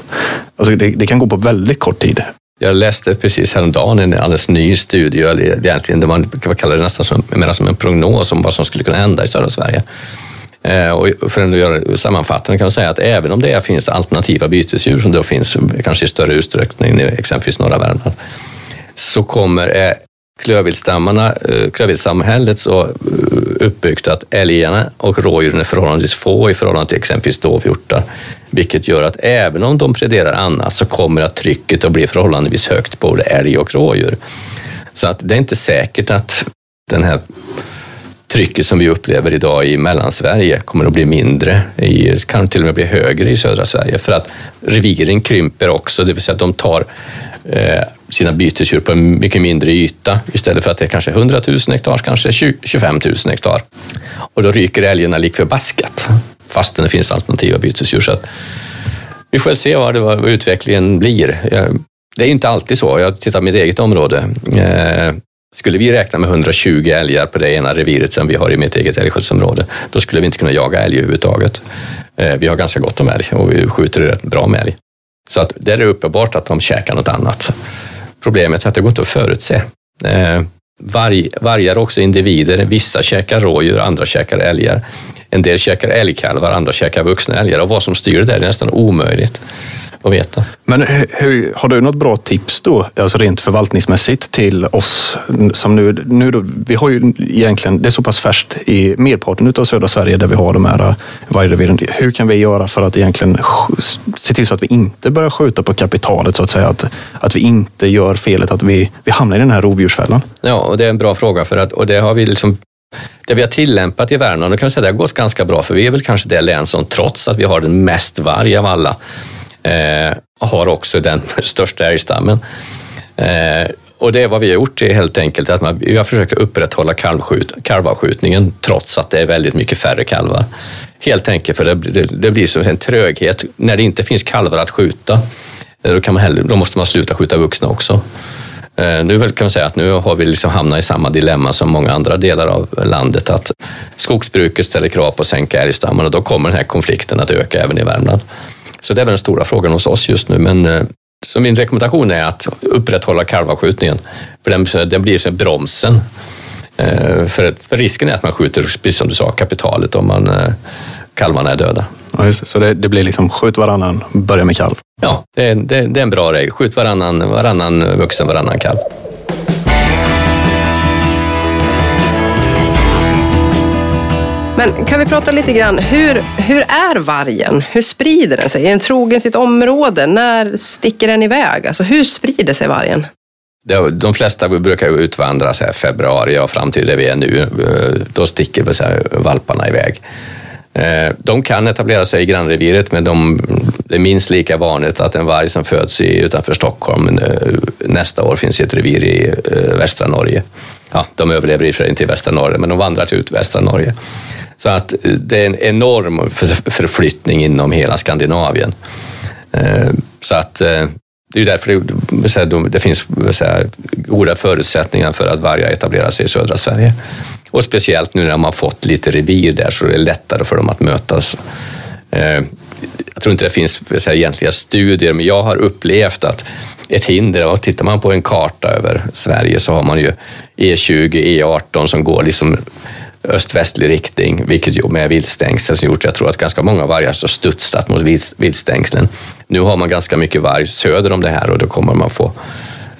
Alltså det, det kan gå på väldigt kort tid. Jag läste precis häromdagen en alldeles ny studie, eller egentligen det man kan kalla det nästan som, mer som en prognos om vad som skulle kunna hända i södra Sverige. Eh, och för att göra sammanfattande kan man säga att även om det finns alternativa bytesdjur som då finns kanske i större utsträckning i exempelvis norra Värmland, så kommer eh, klövviltstammarna, eh, klövviltssamhället så uppbyggt att älgarna och rådjuren är förhållandevis få i förhållande till exempelvis dovhjortar, vilket gör att även om de prederar annat så kommer att trycket att bli förhållandevis högt på både älg och rådjur. Så att det är inte säkert att den här trycket som vi upplever idag i Mellansverige kommer att bli mindre, i, kan till och med bli högre i södra Sverige för att reviren krymper också, det vill säga att de tar eh, sina bytesdjur på en mycket mindre yta istället för att det är kanske 100 000 hektar, kanske 25 000 hektar. Och då ryker älgarna lik förbaskat fastän det finns alternativa bytesdjur. Så att vi får se vad, det, vad utvecklingen blir. Det är inte alltid så. Jag tittar på mitt eget område. Eh, skulle vi räkna med 120 älgar på det ena reviret som vi har i mitt eget älgskötselområde, då skulle vi inte kunna jaga älg överhuvudtaget. Eh, vi har ganska gott om älg och vi skjuter rätt bra med älg. Så att där är det uppenbart att de käkar något annat. Problemet är att det går inte att förutse. Eh, Varg, vargar också individer. Vissa käkar rådjur, andra käkar älgar. En del käkar älgkalvar, andra käkar vuxna älgar och vad som styr det där är nästan omöjligt att veta. Men hur, har du något bra tips då, alltså rent förvaltningsmässigt till oss som nu, nu då, vi har ju egentligen, det är så pass färskt i merparten av södra Sverige där vi har de här äh, vargreviren. Hur kan vi göra för att egentligen se till så att vi inte börjar skjuta på kapitalet så att säga? Att, att vi inte gör felet att vi, vi hamnar i den här rovdjursfällan. Ja, och det är en bra fråga för att, och det har vi liksom det vi har tillämpat i Värmland, då kan säga att det har gått ganska bra, för vi är väl kanske det län som trots att vi har den mest varg av alla, eh, har också den *laughs* största älgstammen. Eh, och det är vad vi har gjort är helt enkelt att man, vi har försökt upprätthålla kalvskjut, kalvavskjutningen trots att det är väldigt mycket färre kalvar. Helt enkelt för det, det, det blir som en tröghet. När det inte finns kalvar att skjuta, då, kan man hellre, då måste man sluta skjuta vuxna också. Eh, nu kan man säga att nu har vi liksom hamnat i samma dilemma som många andra delar av landet, att skogsbruket ställer krav på att sänka älgstammen och då kommer den här konflikten att öka även i Värmland. Så det är väl den stora frågan hos oss just nu. Men eh, så min rekommendation är att upprätthålla kalvavskjutningen. För den, den blir så bromsen. Eh, för, för, risken är att man skjuter, precis som du sa, kapitalet om man, kalvarna är döda. Ja, just det. Så det, det, blir liksom skjut varannan, börja med kalv? Ja, det, det, det är en bra regel. Skjut varannan, varannan vuxen, varannan kalv. Men kan vi prata lite grann, hur, hur är vargen? Hur sprider den sig? Är den trogen sitt område? När sticker den iväg? Alltså hur sprider sig vargen? De flesta brukar utvandra så här, februari och fram till det vi är nu. Då sticker så här, valparna iväg. Eh, de kan etablera sig i grannreviret, men de, det är minst lika vanligt att en varg som föds i, utanför Stockholm eh, nästa år finns i ett revir i eh, västra Norge. Ja, de överlever i och för sig inte i västra Norge, men de vandrar till västra Norge. Så att det är en enorm förflyttning inom hela Skandinavien. Så att det är därför det finns goda förutsättningar för att vargar etablerar sig i södra Sverige. Och speciellt nu när man fått lite revir där så är det lättare för dem att mötas. Eh, jag tror inte det finns egentliga studier, men jag har upplevt att ett hinder, och tittar man på en karta över Sverige så har man ju E20, E18 som går liksom öst-västlig riktning, vilket med viltstängsel som gjort jag tror att ganska många vargar har studsat mot viltstängslen. Nu har man ganska mycket varg söder om det här och då kommer man få,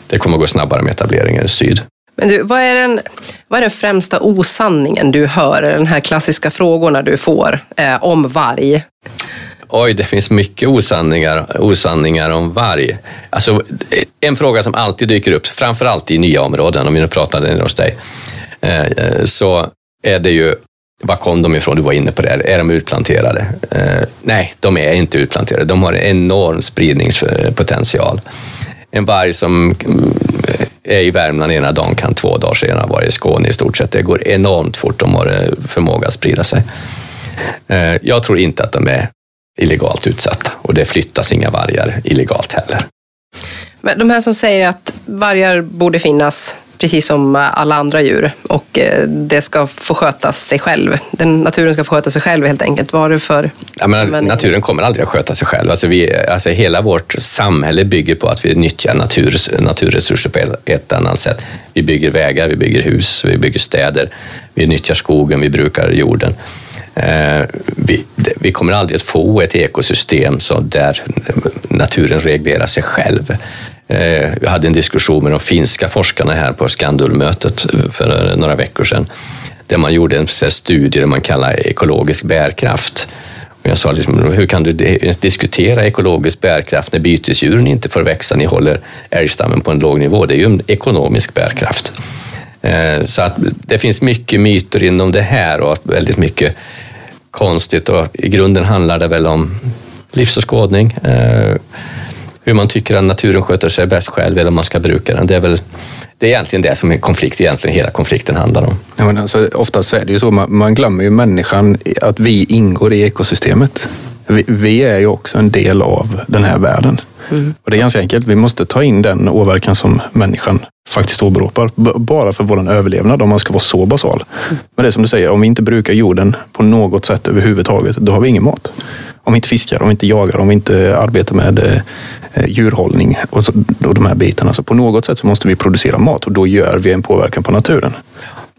det kommer gå snabbare med etableringen i syd. Men du, vad är, den, vad är den främsta osanningen du hör, den här klassiska frågorna du får eh, om varg? Oj, det finns mycket osanningar, osanningar om varg. Alltså, eh, en fråga som alltid dyker upp, framför allt i nya områden, om vi nu pratar hos dig, eh, eh, så är det ju, var kom de ifrån? Du var inne på det. Är de utplanterade? Eh, nej, de är inte utplanterade. De har en enorm spridningspotential. En varg som är i Värmland ena dagen kan två dagar senare vara i Skåne i stort sett. Det går enormt fort. De har eh, förmåga att sprida sig. Eh, jag tror inte att de är illegalt utsatta och det flyttas inga vargar illegalt heller. Men de här som säger att vargar borde finnas precis som alla andra djur. Och eh, det ska få sköta sig själv. Den, naturen ska få sköta sig själv helt enkelt. Vad du för... Ja, men naturen kommer aldrig att sköta sig själv. Alltså vi, alltså hela vårt samhälle bygger på att vi nyttjar natur, naturresurser på ett annat sätt. Vi bygger vägar, vi bygger hus, vi bygger städer, vi nyttjar skogen, vi brukar jorden. Eh, vi, vi, kommer aldrig att få ett ekosystem så där naturen reglerar sig själv. Eh, jag hade en diskussion med de finska forskarna här på Skandulmötet eh, för eh, några veckor sedan, där man gjorde en studie där man kallar ekologisk bärkraft. Jag sa, liksom, hur kan du ens diskutera ekologisk bärkraft när bytesdjuren inte får växa? Ni håller älgstammen på en låg nivå. Det är ju en ekonomisk bärkraft. Så att det finns mycket myter inom det här och väldigt mycket konstigt och i grunden handlar det väl om livsåskådning, Och hur man tycker att naturen sköter sig bäst själv eller om man ska bruka den. Det är väl det är egentligen det som är konflikt, egentligen hela konflikten handlar om. Ja, men alltså, oftast är det ju så, man, man glömmer ju människan, att vi ingår i ekosystemet. Vi, vi är ju också en del av den här världen. Mm. Och det är ganska enkelt. Vi måste ta in den åverkan som människan faktiskt åberopar. Bara för vår överlevnad, om man ska vara så basal. Mm. Men det är som du säger, om vi inte brukar jorden på något sätt överhuvudtaget, då har vi ingen mat. Om vi inte fiskar, om vi inte jagar, om vi inte arbetar med eh, Eh, djurhållning och, så, och de här bitarna. Så på något sätt så måste vi producera mat och då gör vi en påverkan på naturen.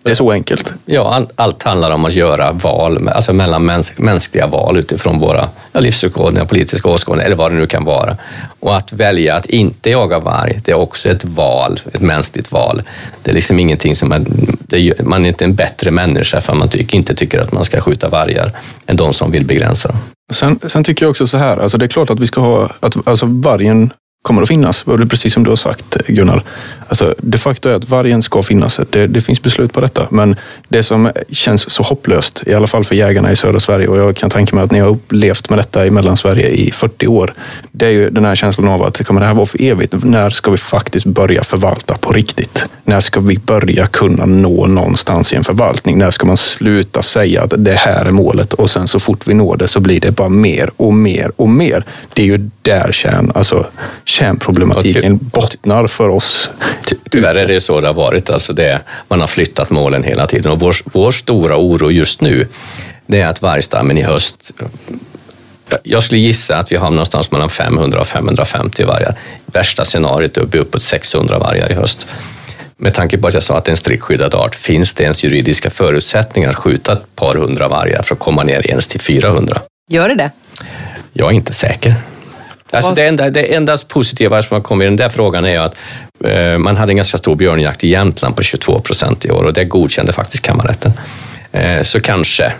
Det är så enkelt. Ja, all, allt handlar om att göra val, alltså mellan mäns, mänskliga val utifrån våra ja, livsåskådningar, politiska åskådningar eller vad det nu kan vara. Och att välja att inte jaga varg, det är också ett val, ett mänskligt val. Det är liksom ingenting som man, det, man är inte en bättre människa för man tyck, inte tycker att man ska skjuta vargar än de som vill begränsa dem. Sen, sen tycker jag också så här, alltså det är klart att vi ska ha, att, alltså vargen kommer att finnas. Precis som du har sagt Gunnar. Alltså, de facto är att vargen ska finnas. Det, det, finns beslut på detta. Men det som känns så hopplöst, i alla fall för jägarna i södra Sverige och jag kan tänka mig att ni har upplevt med detta i Mellansverige i 40 år. Det är ju den här känslan av att kommer det här vara för evigt? När ska vi faktiskt börja förvalta på riktigt? När ska vi börja kunna nå någonstans i en förvaltning? När ska man sluta säga att det här är målet och sen så fort vi når det så blir det bara mer och mer och mer. Det är ju där kärn, alltså, kärnproblematiken bottnar för oss. Tyvärr är det så det har varit. Alltså det, man har flyttat målen hela tiden och vår, vår stora oro just nu det är att vargstammen i höst jag skulle gissa att vi har någonstans mellan 500 och 550 vargar. Värsta scenariot är uppe uppåt 600 vargar i höst. Med tanke på att jag sa att det är en strikt skyddad art, finns det ens juridiska förutsättningar att skjuta ett par hundra vargar för att komma ner ens till 400? Gör det det? Jag är inte säker. Alltså det, enda, det enda positiva som har kommit i den där frågan är att eh, man hade en ganska stor björnjakt i Jämtland på 22 procent i år och det godkände faktiskt kammarrätten. Eh, så kanske.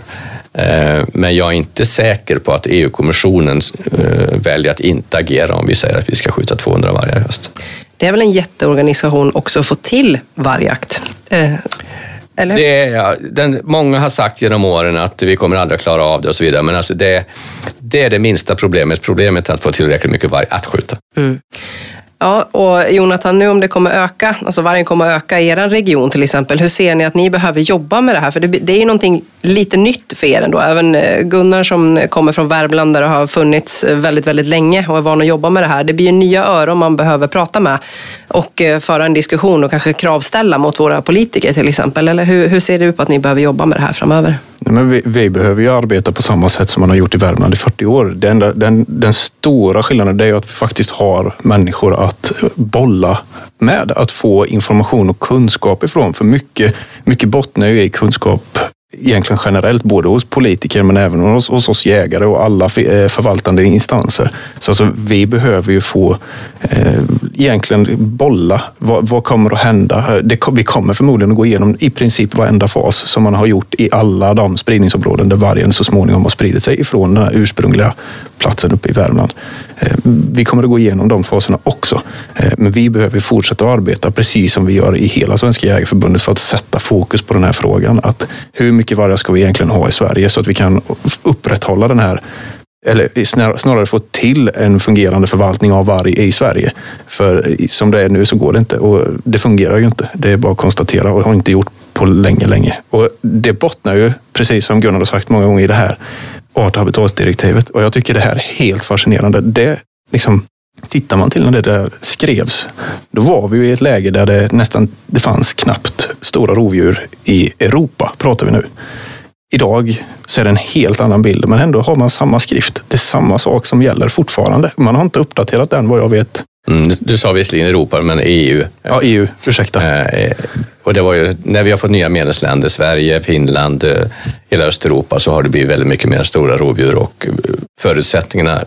Eh, men jag är inte säker på att EU-kommissionen eh, väljer att inte agera om vi säger att vi ska skjuta 200 vargar i höst. Det är väl en jätteorganisation också att få till vargjakt? Eller? Det är, den, många har sagt genom åren att vi kommer aldrig klara av det och så vidare, men alltså det, det är det minsta problemet. Problemet är att få tillräckligt mycket varg att skjuta. Mm. Ja, och Jonathan, nu om det kommer öka, alltså vargen kommer öka i er region till exempel, hur ser ni att ni behöver jobba med det här? För det, det är ju någonting lite nytt för er ändå. Även eh, Gunnar som eh, kommer från Värmland där det har funnits eh, väldigt, väldigt länge och är van att jobba med det här. Det blir ju nya öron man behöver prata med och föra en diskussion och kanske kravställa mot våra politiker till exempel. Eller hur, hur ser det ut på att ni behöver jobba med det här framöver? Men vi, vi, behöver ju arbeta på samma sätt som man har gjort i Värmland i 40 år. Den, den, den stora skillnaden är att vi faktiskt har människor att bolla med, att få information och kunskap ifrån. För mycket, mycket bottnar ju i kunskap egentligen generellt, både hos politiker men även hos, hos oss jägare och alla eh, förvaltande instanser. Så alltså, vi behöver ju få eh, egentligen bolla. Vad, vad, kommer att hända? Det, vi kommer förmodligen att gå igenom i princip varenda fas som man har gjort i alla de spridningsområden där vargen så småningom har spridit sig ifrån den här ursprungliga platsen uppe i Värmland. Eh, vi kommer att gå igenom de faserna också. Eh, men vi behöver fortsätta arbeta precis som vi gör i hela Svenska Jägareförbundet för att sätta fokus på den här frågan. Att hur mycket vargar ska vi egentligen ha i Sverige så att vi kan upprätthålla den här eller snarare få till en fungerande förvaltning av varg i Sverige. För som det är nu så går det inte och det fungerar ju inte. Det är bara att konstatera och har inte gjort på länge, länge. Och det bottnar ju, precis som Gunnar har sagt många gånger, i det här art och habitatdirektivet Och jag tycker det här är helt fascinerande. Det liksom tittar man till när det där skrevs, då var vi i ett läge där det nästan det fanns knappt stora rovdjur i Europa, pratar vi nu. Idag så är det en helt annan bild, men ändå har man samma skrift. Det är samma sak som gäller fortfarande. Man har inte uppdaterat den vad jag vet. Mm, du, du sa visserligen Europa, men EU. Ja, EU. Ursäkta. Eh, och det var ju, när vi har fått nya medlemsländer, Sverige, Finland, eh, hela Östeuropa, så har det blivit väldigt mycket mer stora rovdjur och eh, förutsättningarna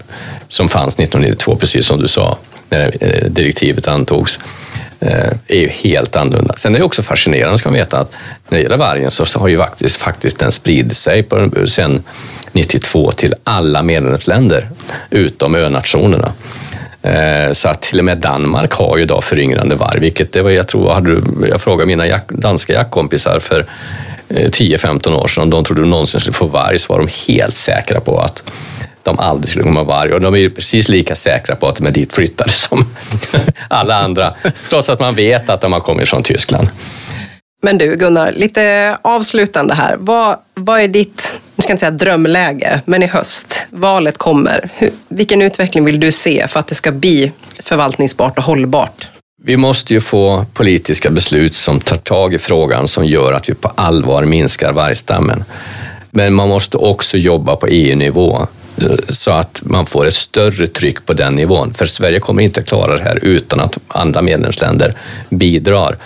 som fanns 1992, precis som du sa, när eh, direktivet antogs, eh, är ju helt annorlunda. Sen är det också fascinerande, ska man veta, att när det gäller vargen så har ju faktiskt, faktiskt den spridit sig på, sen 92 till alla medlemsländer, utom önationerna. Eh, så att till och med Danmark har ju idag föryngrande varg, vilket det var, jag tror, hade jag frågade mina jack, danska jaktkompisar för eh, 10-15 år sedan om de trodde de någonsin skulle få varg, så var de helt säkra på att de aldrig skulle komma varg. Och de är ju precis lika säkra på att de är dit flyttade som *laughs* alla andra, trots att man vet att de har kommit från Tyskland. Men du Gunnar, lite avslutande här. Vad, vad är ditt, nu ska inte säga drömläge, men i höst, valet kommer. Hur, vilken utveckling vill du se för att det ska bli förvaltningsbart och hållbart? Vi måste ju få politiska beslut som tar tag i frågan som gör att vi på allvar minskar vargstammen. Men man måste också jobba på EU-nivå eh, så att man får ett större tryck på den nivån. För Sverige kommer inte klara det här utan att andra medlemsländer bidrar.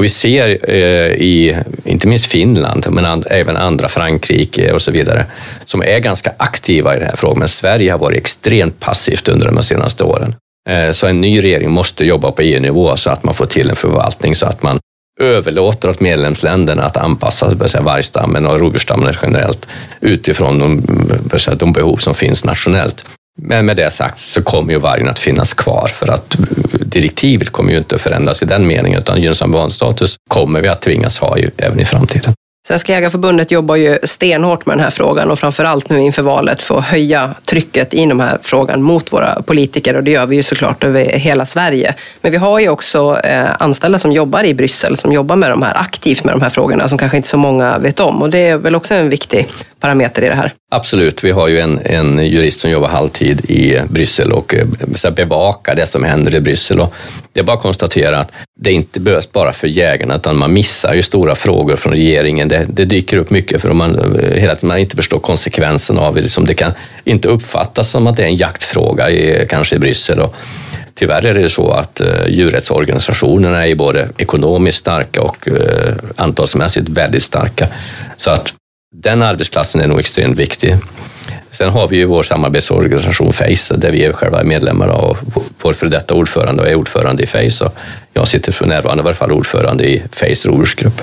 Och vi ser eh, i, inte minst Finland, men and, även andra, Frankrike och så vidare, som är ganska aktiva i den här frågan. Men Sverige har varit extremt passivt under de senaste åren. Eh, så en ny regering måste jobba på EU-nivå så att man får till en förvaltning så att man överlåter åt medlemsländerna att anpassa säga, vargstammen och rovdjursstammen generellt utifrån de, säga, de behov som finns nationellt. Men med det sagt så kommer ju vargen att finnas kvar för att direktivet kommer ju inte att förändras i den meningen utan gynnsam bevarandestatus kommer vi att tvingas ha ju även i framtiden. Svenska Jägareförbundet jobbar ju stenhårt med den här frågan och framför allt nu inför valet för att höja trycket i den här frågan mot våra politiker och det gör vi ju såklart över hela Sverige. Men vi har ju också eh, anställda som jobbar i Bryssel som jobbar med de här aktivt med de här frågorna som kanske inte så många vet om och det är väl också en viktig parameter i det här. Absolut, vi har ju en, en jurist som jobbar halvtid i Bryssel och eh, bevakar det som händer i Bryssel. Och det är bara att konstatera att det inte behövs bara för jägarna, utan man missar ju stora frågor från regeringen. Det, det dyker upp mycket för om man eh, hela tiden man inte förstår konsekvensen av det. Liksom det kan inte uppfattas som att det är en jaktfråga, i, kanske i Bryssel. Och tyvärr är det så att uh, djurrättsorganisationerna är både ekonomiskt starka och uh, antalsmässigt väldigt starka. Så att den arbetsplatsen är nog extremt viktig. Sen har vi ju vår samarbetsorganisation FACE där vi är själva medlemmar och vår före detta ordförande och är ordförande i FACE och jag sitter för närvarande i varje fall ordförande i FACE rovdjursgrupp.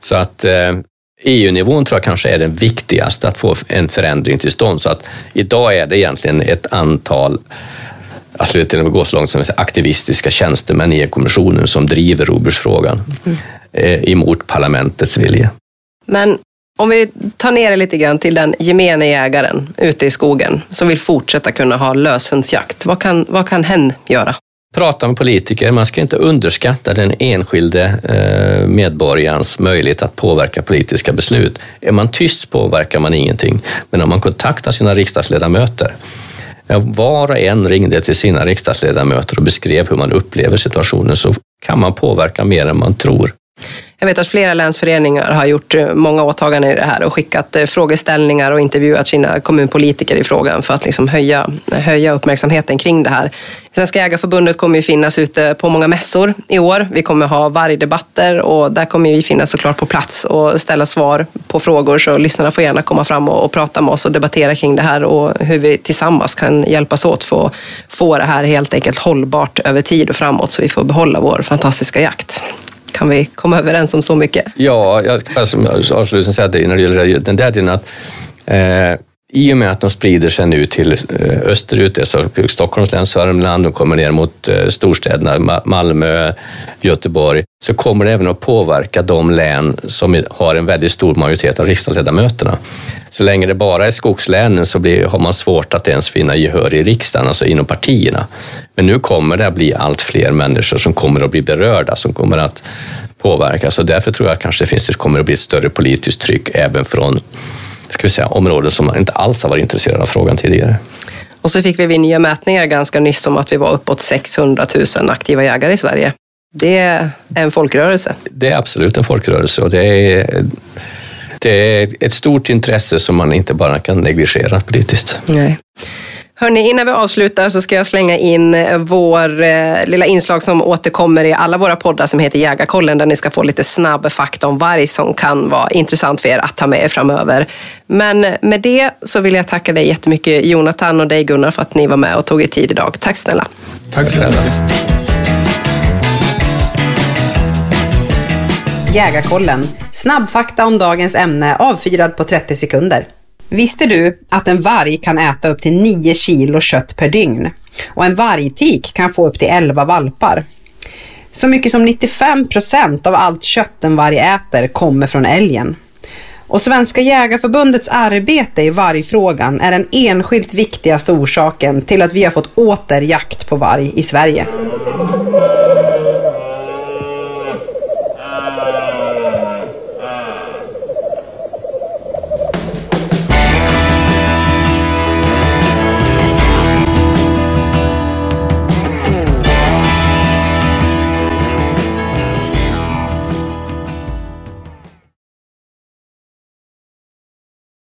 Så att eh, EU-nivån tror jag kanske är den viktigaste att få en förändring till stånd. Så att idag är det egentligen ett antal alltså det till och med gå så långt som aktivistiska tjänstemän i EU-kommissionen som driver rovdjursfrågan mm. eh, emot parlamentets vilja. Men om vi tar ner det lite grann till den gemene jägaren ute i skogen som vill fortsätta kunna ha löshundsjakt. Vad kan, vad kan hen göra? Prata med politiker. Man ska inte underskatta den enskilde eh, medborgarens möjlighet att påverka politiska beslut. Är man tyst påverkar man ingenting. Men om man kontaktar sina riksdagsledamöter var och en ringde till sina riksdagsledamöter och beskrev hur man upplever situationen så kan man påverka mer än man tror. Jag vet att flera länsföreningar har gjort eh, många åtaganden i det här och skickat eh, frågeställningar och intervjuat sina kommunpolitiker i frågan för att liksom höja, höja uppmärksamheten kring det här. Svenska Jägarförbundet kommer ju finnas ute på många mässor i år. Vi kommer ha vargdebatter och där kommer vi finnas såklart på plats och ställa svar på frågor så lyssnarna får gärna komma fram och, och prata med oss och debattera kring det här och hur vi tillsammans kan hjälpas åt för att få det här helt enkelt hållbart över tid och framåt så vi får behålla vår fantastiska jakt. Kan vi komma överens om så mycket? Ja, jag ska bara avslutningsvis säga det när det gäller den där delen att eh, i och med att de sprider sig nu till eh, österut, alltså Stockholms län, Sörmland, de kommer ner mot eh, storstäderna, Malmö, Göteborg, så kommer det även att påverka de län som har en väldigt stor majoritet av riksdagsledamöterna. Så länge det bara är skogslänen så blir, har man svårt att ens finna gehör i riksdagen, alltså inom partierna. Men nu kommer det att bli allt fler människor som kommer att bli berörda, som kommer att påverkas och därför tror jag kanske det finns, det kommer att bli ett större politiskt tryck även från ska vi säga, områden som inte alls har varit intresserade av frågan tidigare. Och så fick vi nya mätningar ganska nyss om att vi var uppåt 600 000 aktiva jägare i Sverige. Det är en folkrörelse. Det är absolut en folkrörelse och det är, det är ett stort intresse som man inte bara kan negligera politiskt. Nej. Hörni, innan vi avslutar så ska jag slänga in vår eh, lilla inslag som återkommer i alla våra poddar som heter Jägarkollen där ni ska få lite snabb fakta om varg som kan vara intressant för er att ta med er framöver. Men med det så vill jag tacka dig jättemycket Jonathan och dig Gunnar för att ni var med och tog er tid idag. Tack snälla. Tack så mycket. Jägarkollen. Snabbfakta om dagens ämne avfyrad på 30 sekunder. Visste du att en varg kan äta upp till 9 kilo kött per dygn? Och en vargtik kan få upp till 11 valpar. Så mycket som 95 procent av allt kött en varg äter kommer från älgen. Och Svenska Jägarförbundets arbete i vargfrågan är den enskilt viktigaste orsaken till att vi har fått åter jakt på varg i Sverige.